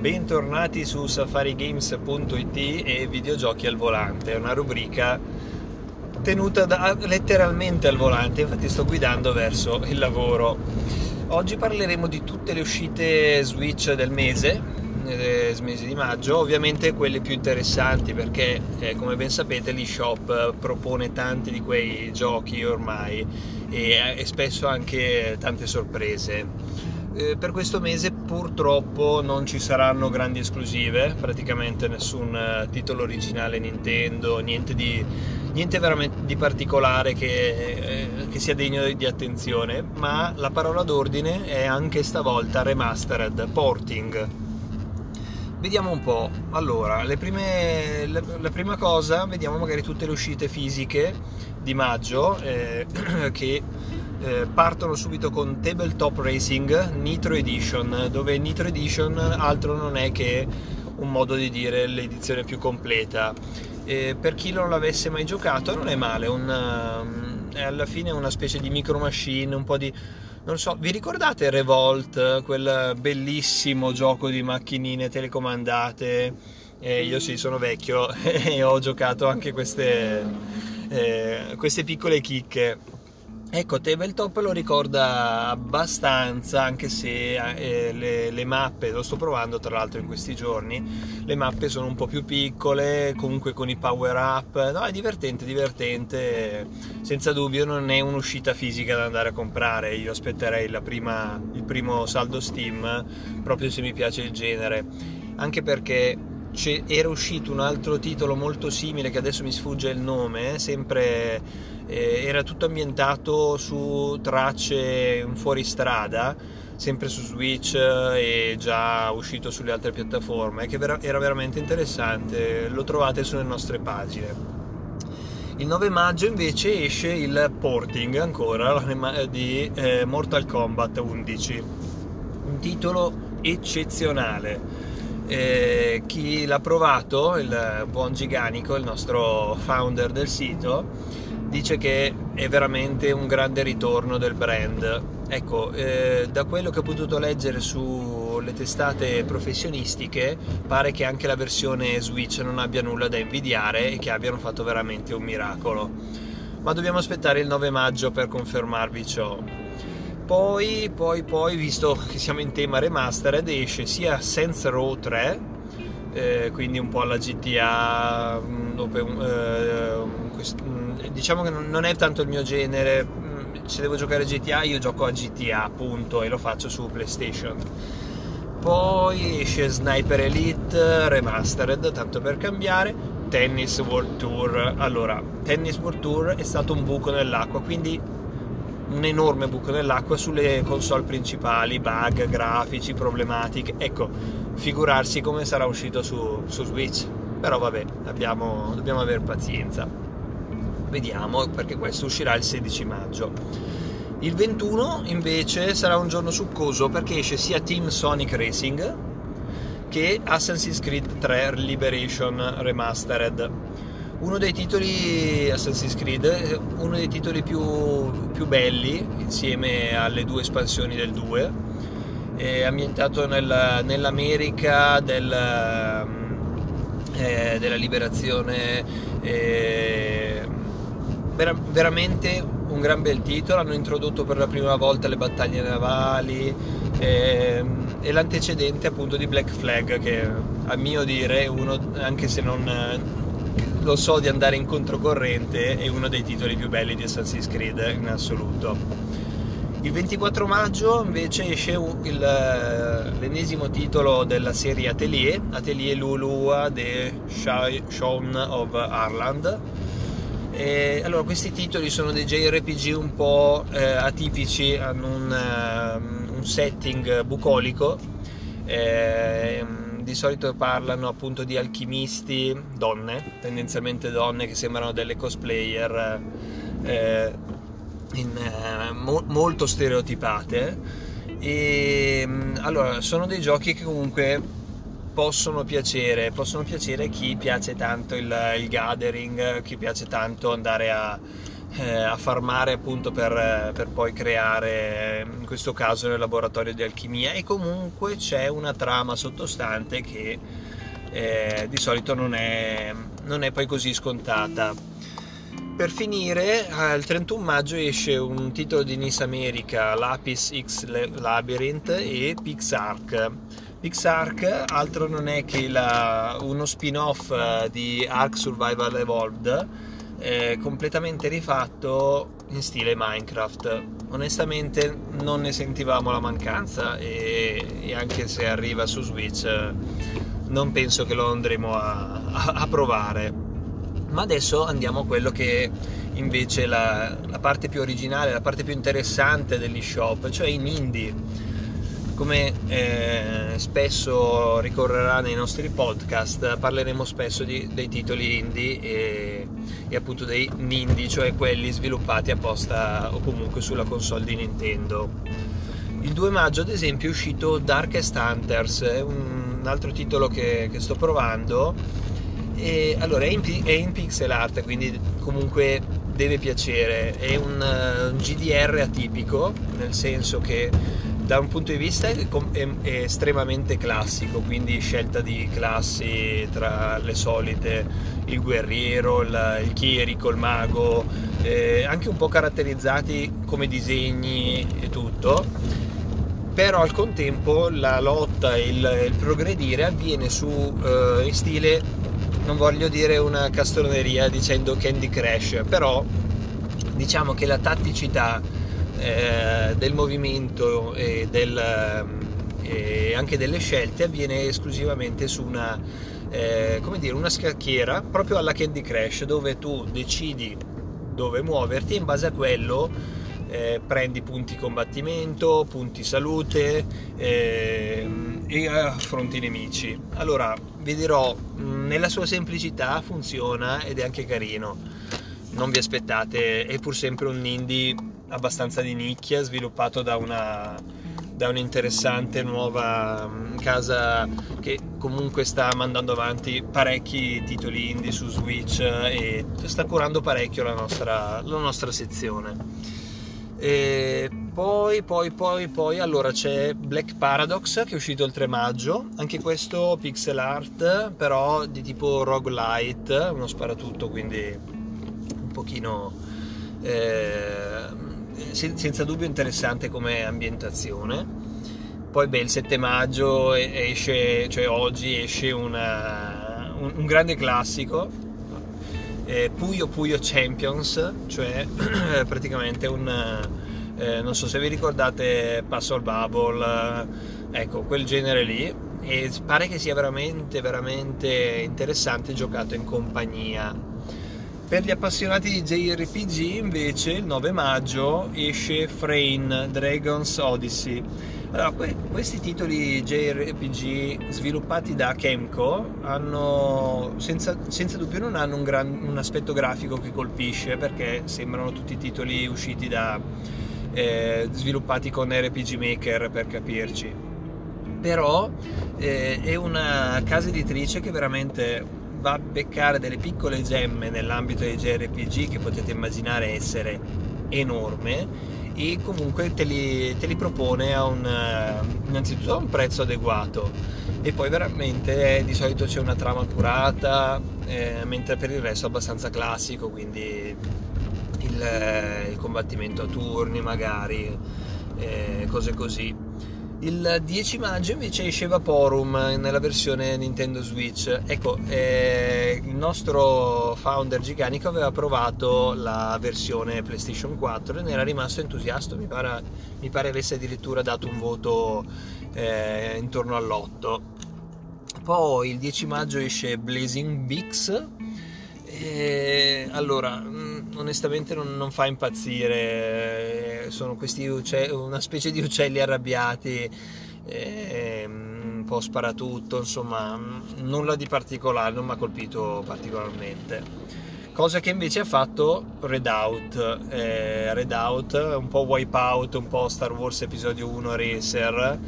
bentornati su safarigames.it e videogiochi al volante, una rubrica tenuta da, letteralmente al volante, infatti sto guidando verso il lavoro. Oggi parleremo di tutte le uscite Switch del mese, del mese di maggio, ovviamente quelle più interessanti perché eh, come ben sapete l'eShop propone tanti di quei giochi ormai e, e spesso anche tante sorprese eh, per questo mese purtroppo non ci saranno grandi esclusive, praticamente nessun eh, titolo originale Nintendo, niente, di, niente veramente di particolare che, eh, che, sia degno di attenzione, ma la parola d'ordine è anche stavolta remastered, porting. Vediamo un po', allora, prime, le, la prima cosa, vediamo magari tutte le uscite fisiche di maggio eh, che eh, partono subito con Tabletop Racing Nitro Edition, dove Nitro Edition altro non è che un modo di dire l'edizione più completa. Eh, per chi non l'avesse mai giocato non è male, un, um, è alla fine una specie di micro machine, un po' di... Non so, vi ricordate Revolt, quel bellissimo gioco di macchinine telecomandate? Eh, io sì, sono vecchio e ho giocato anche queste, eh, queste piccole chicche Ecco, Tabletop lo ricorda abbastanza, anche se eh, le, le, mappe, lo sto provando tra l'altro in questi giorni, le mappe sono un po' più piccole, comunque con i power up, no, è divertente, divertente, senza dubbio non è un'uscita fisica da andare a comprare, io aspetterei prima, il primo saldo Steam, proprio se mi piace il genere, anche perché era uscito un altro titolo molto simile che adesso mi sfugge il nome, sempre eh, era tutto ambientato su tracce fuori strada, sempre su Switch e già uscito sulle altre piattaforme, che era veramente interessante, lo trovate sulle nostre pagine. Il 9 maggio invece esce il porting ancora di eh, Mortal Kombat 11, un titolo eccezionale eh, chi l'ha provato, il buon Giganico, il nostro founder del sito, dice che è veramente un grande ritorno del brand. Ecco, eh, da quello che ho potuto leggere sulle testate professionistiche, pare che anche la versione Switch non abbia nulla da invidiare e che abbiano fatto veramente un miracolo. Ma dobbiamo aspettare il 9 maggio per confermarvi ciò poi, poi, poi, visto che siamo in tema remastered, esce sia Sense Row 3, eh, quindi un po' alla GTA, mm, eh, mm, diciamo che non è tanto il mio genere, mm, se devo giocare a GTA io gioco a GTA appunto e lo faccio su PlayStation. Poi esce Sniper Elite Remastered, tanto per cambiare, Tennis World Tour. Allora, Tennis World Tour è stato un buco nell'acqua, quindi un enorme buco nell'acqua sulle console principali, bug, grafici, problematiche. Ecco, figurarsi come sarà uscito su, su Switch. Però vabbè, abbiamo, dobbiamo avere pazienza. Vediamo perché questo uscirà il 16 maggio. Il 21 invece sarà un giorno succoso perché esce sia Team Sonic Racing che Assassin's Creed 3 Liberation Remastered uno dei titoli Assassin's Creed, uno dei titoli più, più belli insieme alle due espansioni del 2, è ambientato nel, nell'America del, eh, della liberazione, eh, vera, veramente un gran bel titolo, hanno introdotto per la prima volta le battaglie navali eh, e l'antecedente appunto di Black Flag che a mio dire uno, anche se non lo so di andare in controcorrente, è uno dei titoli più belli di Assassin's Creed in assoluto. Il 24 maggio invece esce il, l'ennesimo titolo della serie Atelier, Atelier Lulua The Shaun of Arland. E, allora, questi titoli sono dei JRPG un po' eh, atipici, hanno un, uh, un setting bucolico. Eh, di solito parlano appunto di alchimisti, donne, tendenzialmente donne che sembrano delle cosplayer eh, in, eh, mo- molto stereotipate. E mm, allora sono dei giochi che comunque possono piacere, possono piacere chi piace tanto il, il gathering, chi piace tanto andare a eh, a farmare appunto per, per, poi creare in questo caso nel laboratorio di alchimia e comunque c'è una trama sottostante che eh, di solito non è, non è poi così scontata. Per finire, il 31 maggio esce un titolo di Nis America, Lapis X Labyrinth e Pixark. Pixark altro non è che la, uno spin-off eh, di Ark Survival Evolved eh, completamente rifatto in stile Minecraft. Onestamente non ne sentivamo la mancanza e, e anche se arriva su Switch non penso che lo andremo a, a, a provare. Ma adesso andiamo a quello che invece la, la parte più originale, la parte più interessante degli shop, cioè i indie come eh, spesso ricorrerà nei nostri podcast, parleremo spesso di, dei titoli indie e, e, appunto dei indie, cioè quelli sviluppati apposta o comunque sulla console di Nintendo. Il 2 maggio, ad esempio, è uscito Darkest Hunters, un altro titolo che, che sto provando. E, allora, è in, è in pixel art, quindi comunque deve piacere. È un, un GDR atipico, nel senso che da un punto di vista è, estremamente classico, quindi scelta di classi tra le solite, il guerriero, il, il chierico, il mago, eh, anche un po' caratterizzati come disegni e tutto, però al contempo la lotta e il, il, progredire avviene su eh, in stile, non voglio dire una castroneria dicendo Candy Crash, però diciamo che la tatticità eh, del movimento e, del, e, anche delle scelte avviene esclusivamente su una, eh, dire, una scacchiera proprio alla Candy Crash dove tu decidi dove muoverti e in base a quello eh, prendi punti combattimento, punti salute eh, e affronti i nemici. Allora, vi dirò, nella sua semplicità funziona ed è anche carino. Non vi aspettate, è pur sempre un indie abbastanza di nicchia, sviluppato da una, da un'interessante nuova mm, casa che comunque sta mandando avanti parecchi titoli indie su Switch e sta curando parecchio la nostra, la nostra sezione. E poi, poi, poi, poi, allora c'è Black Paradox che è uscito il 3 maggio, anche questo pixel art, però di tipo roguelite, uno sparatutto, quindi un pochino eh, senza dubbio interessante come ambientazione. Poi beh, il 7 maggio esce, cioè oggi esce una, un, un, grande classico, eh, Puyo Puyo Champions, cioè praticamente un, eh, non so se vi ricordate Puzzle Bubble, ecco quel genere lì, e pare che sia veramente veramente interessante giocato in compagnia per gli appassionati di JRPG invece il 9 maggio esce Frame Dragon's Odyssey. Allora, que- questi titoli JRPG sviluppati da Kemco hanno, senza, senza dubbio non hanno un, gran, un, aspetto grafico che colpisce perché sembrano tutti titoli usciti da eh, sviluppati con RPG Maker per capirci. Però eh, è una casa editrice che veramente va a beccare delle piccole gemme nell'ambito dei JRPG che potete immaginare essere enorme e comunque te li, te li propone a un, eh, innanzitutto a un prezzo adeguato e poi veramente eh, di solito c'è una trama curata eh, mentre per il resto è abbastanza classico quindi il, eh, il combattimento a turni magari eh, cose così il 10 maggio invece esce Vaporum nella versione Nintendo Switch. Ecco, eh, il nostro founder Giganico aveva provato la versione PlayStation 4 e ne era rimasto entusiasta. Mi pare, mi pare avesse addirittura dato un voto eh, intorno all'8. Poi il 10 maggio esce Blazing Beaks. E, allora, mm, onestamente non, non fa impazzire sono questi uccelli, una specie di uccelli arrabbiati, eh, un po' sparatutto, insomma, nulla di particolare, non mi ha colpito particolarmente. Cosa che invece ha fatto Redout, eh, Redout, un po' Wipeout, un po' Star Wars Episodio 1 Racer,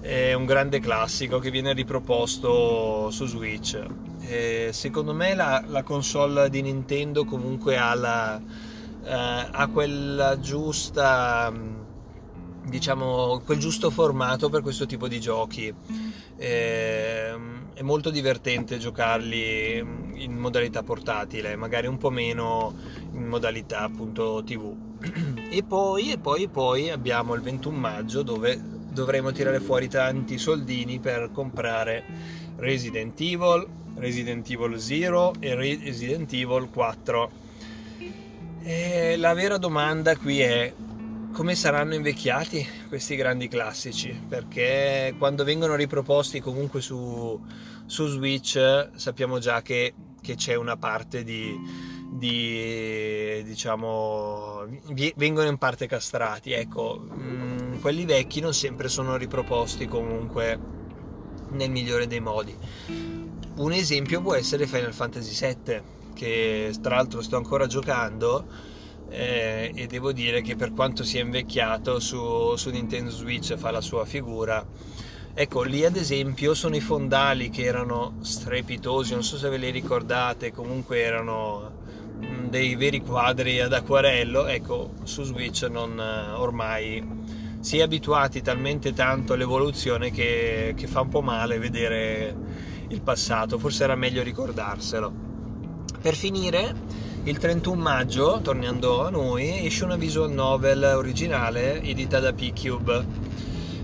è un grande classico che viene riproposto su Switch. Eh, secondo me la, la console di Nintendo comunque ha la, eh, ha quella giusta diciamo quel giusto formato per questo tipo di giochi. Eh, è molto divertente giocarli in modalità portatile magari un po' meno in modalità appunto tv e poi e poi poi abbiamo il 21 maggio dove dovremo tirare fuori tanti soldini per comprare Resident Evil Resident Evil 0 e Resident Evil 4 e la vera domanda qui è come saranno invecchiati questi grandi classici? Perché quando vengono riproposti comunque su, su Switch sappiamo già che, che c'è una parte di, di, diciamo vengono in parte castrati. Ecco mh, mm, quelli vecchi non sempre sono riproposti comunque nel migliore dei modi un esempio può essere Final Fantasy VII che tra l'altro sto ancora giocando eh, e devo dire che per quanto sia invecchiato su, su Nintendo Switch fa la sua figura. Ecco lì ad esempio sono i fondali che erano strepitosi non so se ve li ricordate comunque erano mm, dei veri quadri ad acquarello. Ecco su Switch non ormai si è abituati talmente tanto all'evoluzione che, che fa un po' male vedere il passato forse era meglio ricordarselo per finire, il 31 maggio, tornando a noi, esce una visual novel originale edita da P-Cube.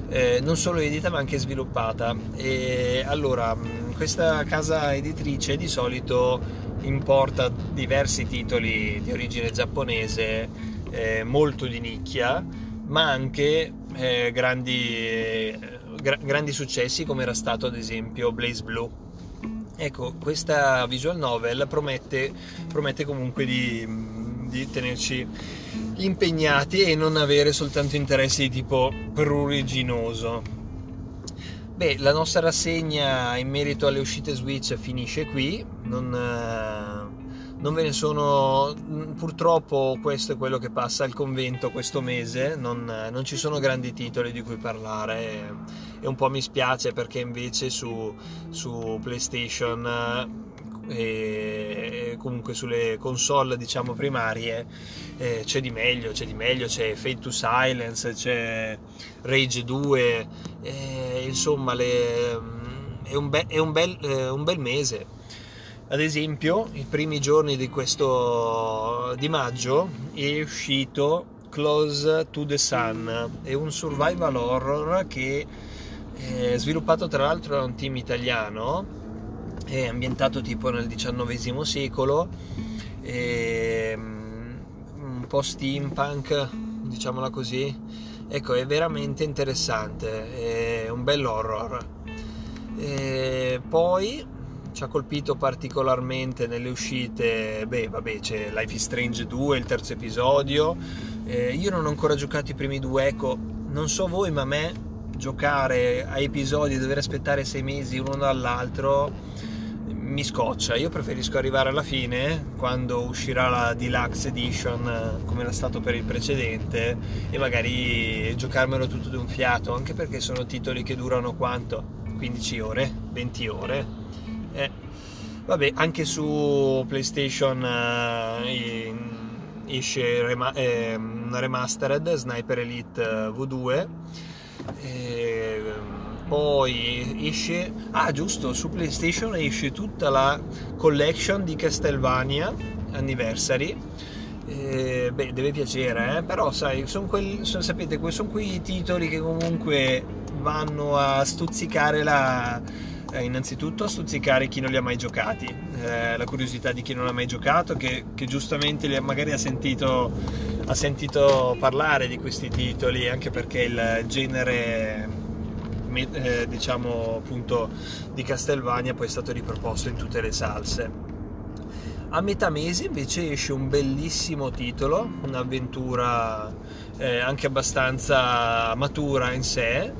Eh, non solo edita ma anche sviluppata. E allora, questa casa editrice di solito importa diversi titoli di origine giapponese, eh, molto di nicchia, ma anche eh, grandi, eh, gra- grandi successi come era stato ad esempio Blaze Blue Ecco, questa visual novel promette, promette comunque di, di, tenerci impegnati e non avere soltanto interessi di tipo pruriginoso. Beh, la nostra rassegna in merito alle uscite Switch finisce qui, non, eh, non ve ne sono, purtroppo questo è quello che passa al convento questo mese, non, non ci sono grandi titoli di cui parlare e un po' mi spiace perché invece su, su PlayStation eh, e comunque sulle console diciamo primarie eh, c'è di meglio c'è di meglio c'è Fade to Silence c'è Rage 2 eh, insomma le, mm, è, un, be- è un, bel, eh, un bel mese ad esempio i primi giorni di questo di maggio è uscito Close to the Sun è un survival horror che è sviluppato tra l'altro da un team italiano, è ambientato tipo nel XIX secolo, mm, un po' steampunk, diciamola così. Ecco, è veramente interessante, è un bel horror. E poi ci ha colpito particolarmente nelle uscite, beh, vabbè, c'è Life is Strange 2, il terzo episodio. Eh, io non ho ancora giocato i primi due, ecco, non so voi, ma a me giocare a episodi dover aspettare sei mesi uno dall'altro mi scoccia. Io preferisco arrivare alla fine quando uscirà la Deluxe Edition come era stato per il precedente e magari giocarmelo tutto d'un fiato, anche perché sono titoli che durano quanto? 15 ore, 20 ore. Eh, vabbè, anche su PlayStation eh, esce rema- eh, remastered Sniper Elite V2 e ehm, poi esce ah giusto su PlayStation esce tutta la collection di Castlevania Anniversary e, beh deve piacere eh? però sai sono quelli sono, sapete sono quei titoli che comunque vanno a stuzzicare la eh, innanzitutto stuzzicare chi non li ha mai giocati, eh, la curiosità di chi non ha mai giocato, che, che giustamente magari ha sentito, ha sentito, parlare di questi titoli, anche perché il genere eh, diciamo appunto di Castelvania poi è stato riproposto in tutte le salse. A metà mese invece esce un bellissimo titolo, un'avventura eh, anche abbastanza matura in sé,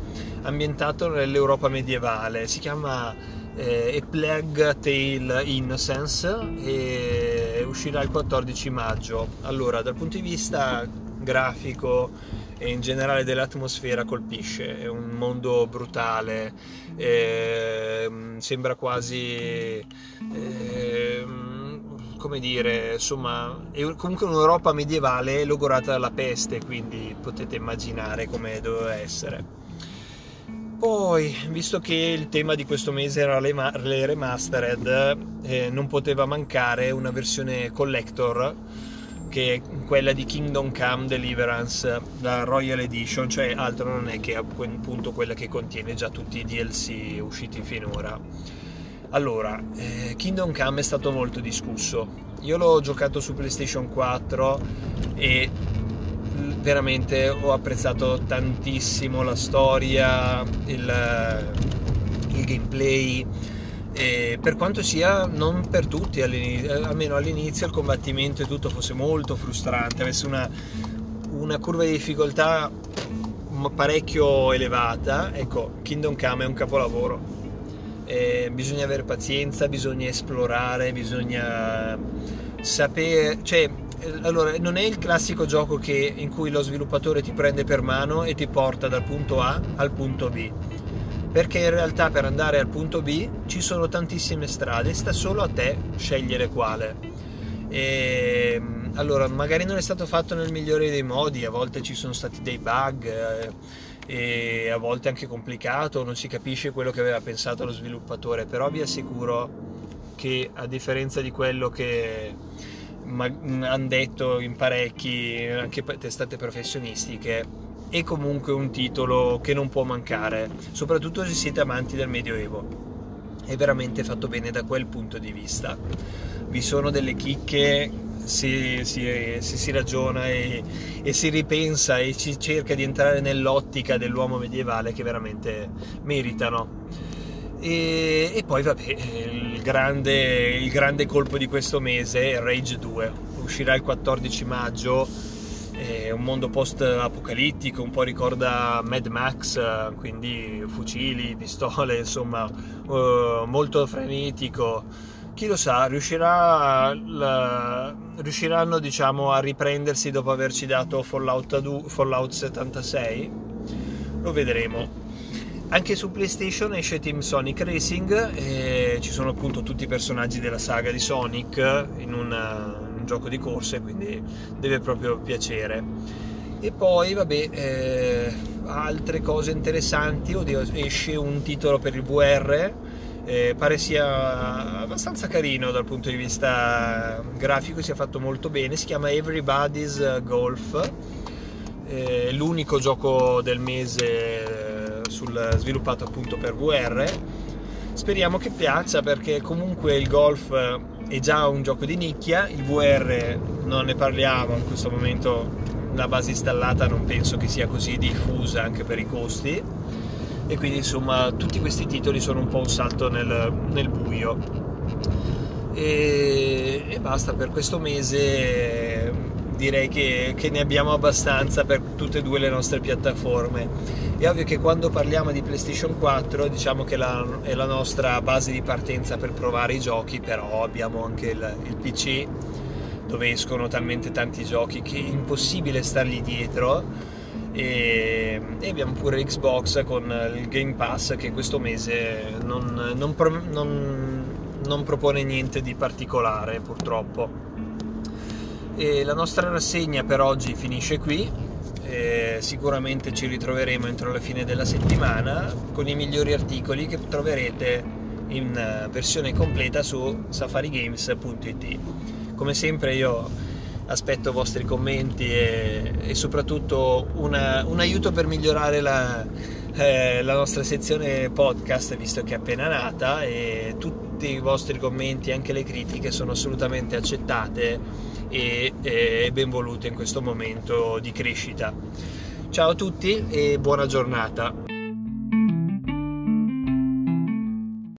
ambientato nell'Europa medievale. Si chiama eh, A Plague Tale Innocence e uscirà il 14 maggio. Allora, dal punto di vista grafico e in generale dell'atmosfera colpisce, è un mondo brutale, eh, sembra quasi... Eh, come dire, insomma, è comunque un'Europa medievale logorata dalla peste, quindi potete immaginare come doveva essere. Poi, visto che il tema di questo mese era le, ma- le remastered, eh, non poteva mancare una versione collector che è quella di Kingdom Come Deliverance, la Royal Edition, cioè altro non è che appunto quella che contiene già tutti i DLC usciti finora. Allora, eh, Kingdom Come è stato molto discusso. Io l'ho giocato su PlayStation 4 e veramente ho apprezzato tantissimo la storia, il, il gameplay. E per quanto sia non per tutti, all'inizio, almeno all'inizio il combattimento e tutto fosse molto frustrante, avesse una, una curva di difficoltà parecchio elevata, ecco, Kingdom Come è un capolavoro eh, bisogna avere pazienza, bisogna esplorare, bisogna sapere, cioè allora non è il classico gioco che, in cui lo sviluppatore ti prende per mano e ti porta dal punto A al punto B perché in realtà per andare al punto B ci sono tantissime strade, sta solo a te scegliere quale. E, allora, magari non è stato fatto nel migliore dei modi, a volte ci sono stati dei bug. Eh, e a volte anche complicato, non si capisce quello che aveva pensato lo sviluppatore, però vi assicuro che a differenza di quello che hanno detto in parecchi, anche testate professionistiche, è comunque un titolo che non può mancare, soprattutto se siete amanti del Medioevo. È veramente fatto bene da quel punto di vista. Vi sono delle chicche si, si, si, si ragiona e, e, si ripensa e si cerca di entrare nell'ottica dell'uomo medievale che veramente meritano. E, e poi vabbè, il grande, il grande, colpo di questo mese è Rage 2, uscirà il 14 maggio, è un mondo post-apocalittico, un po' ricorda Mad Max, quindi fucili, pistole, insomma, uh, molto frenetico chi lo sa, riuscirà la, riusciranno diciamo, a riprendersi dopo averci dato Fallout, 2, Fallout 76? Lo vedremo. Anche su PlayStation esce Team Sonic Racing e ci sono appunto tutti i personaggi della saga di Sonic in una, un gioco di corse, quindi deve proprio piacere. E poi, vabbè, eh, altre cose interessanti, oddio, esce un titolo per il VR eh, pare sia abbastanza carino dal punto di vista grafico, si è fatto molto bene, si chiama Everybody's Golf, eh, l'unico gioco del mese sul, sviluppato appunto per VR. Speriamo che piaccia perché comunque il golf è già un gioco di nicchia, il VR non ne parliamo in questo momento, la base installata non penso che sia così diffusa anche per i costi. E quindi insomma tutti questi titoli sono un po' un salto nel, nel buio. E, e, basta per questo mese direi che, che, ne abbiamo abbastanza per tutte e due le nostre piattaforme è ovvio che quando parliamo di PlayStation 4 diciamo che la, è la nostra base di partenza per provare i giochi però abbiamo anche il, il PC dove escono talmente tanti giochi che è impossibile stargli dietro e, abbiamo pure Xbox con il Game Pass che questo mese non, non, non, non propone niente di particolare purtroppo. E la nostra rassegna per oggi finisce qui, e sicuramente ci ritroveremo entro la fine della settimana con i migliori articoli che troverete in versione completa su safarigames.it. Come sempre io aspetto i vostri commenti e, e soprattutto una, un aiuto per migliorare la, eh, la, nostra sezione podcast visto che è appena nata e tutti i vostri commenti, anche le critiche sono assolutamente accettate e, e benvolute in questo momento di crescita. Ciao a tutti e buona giornata.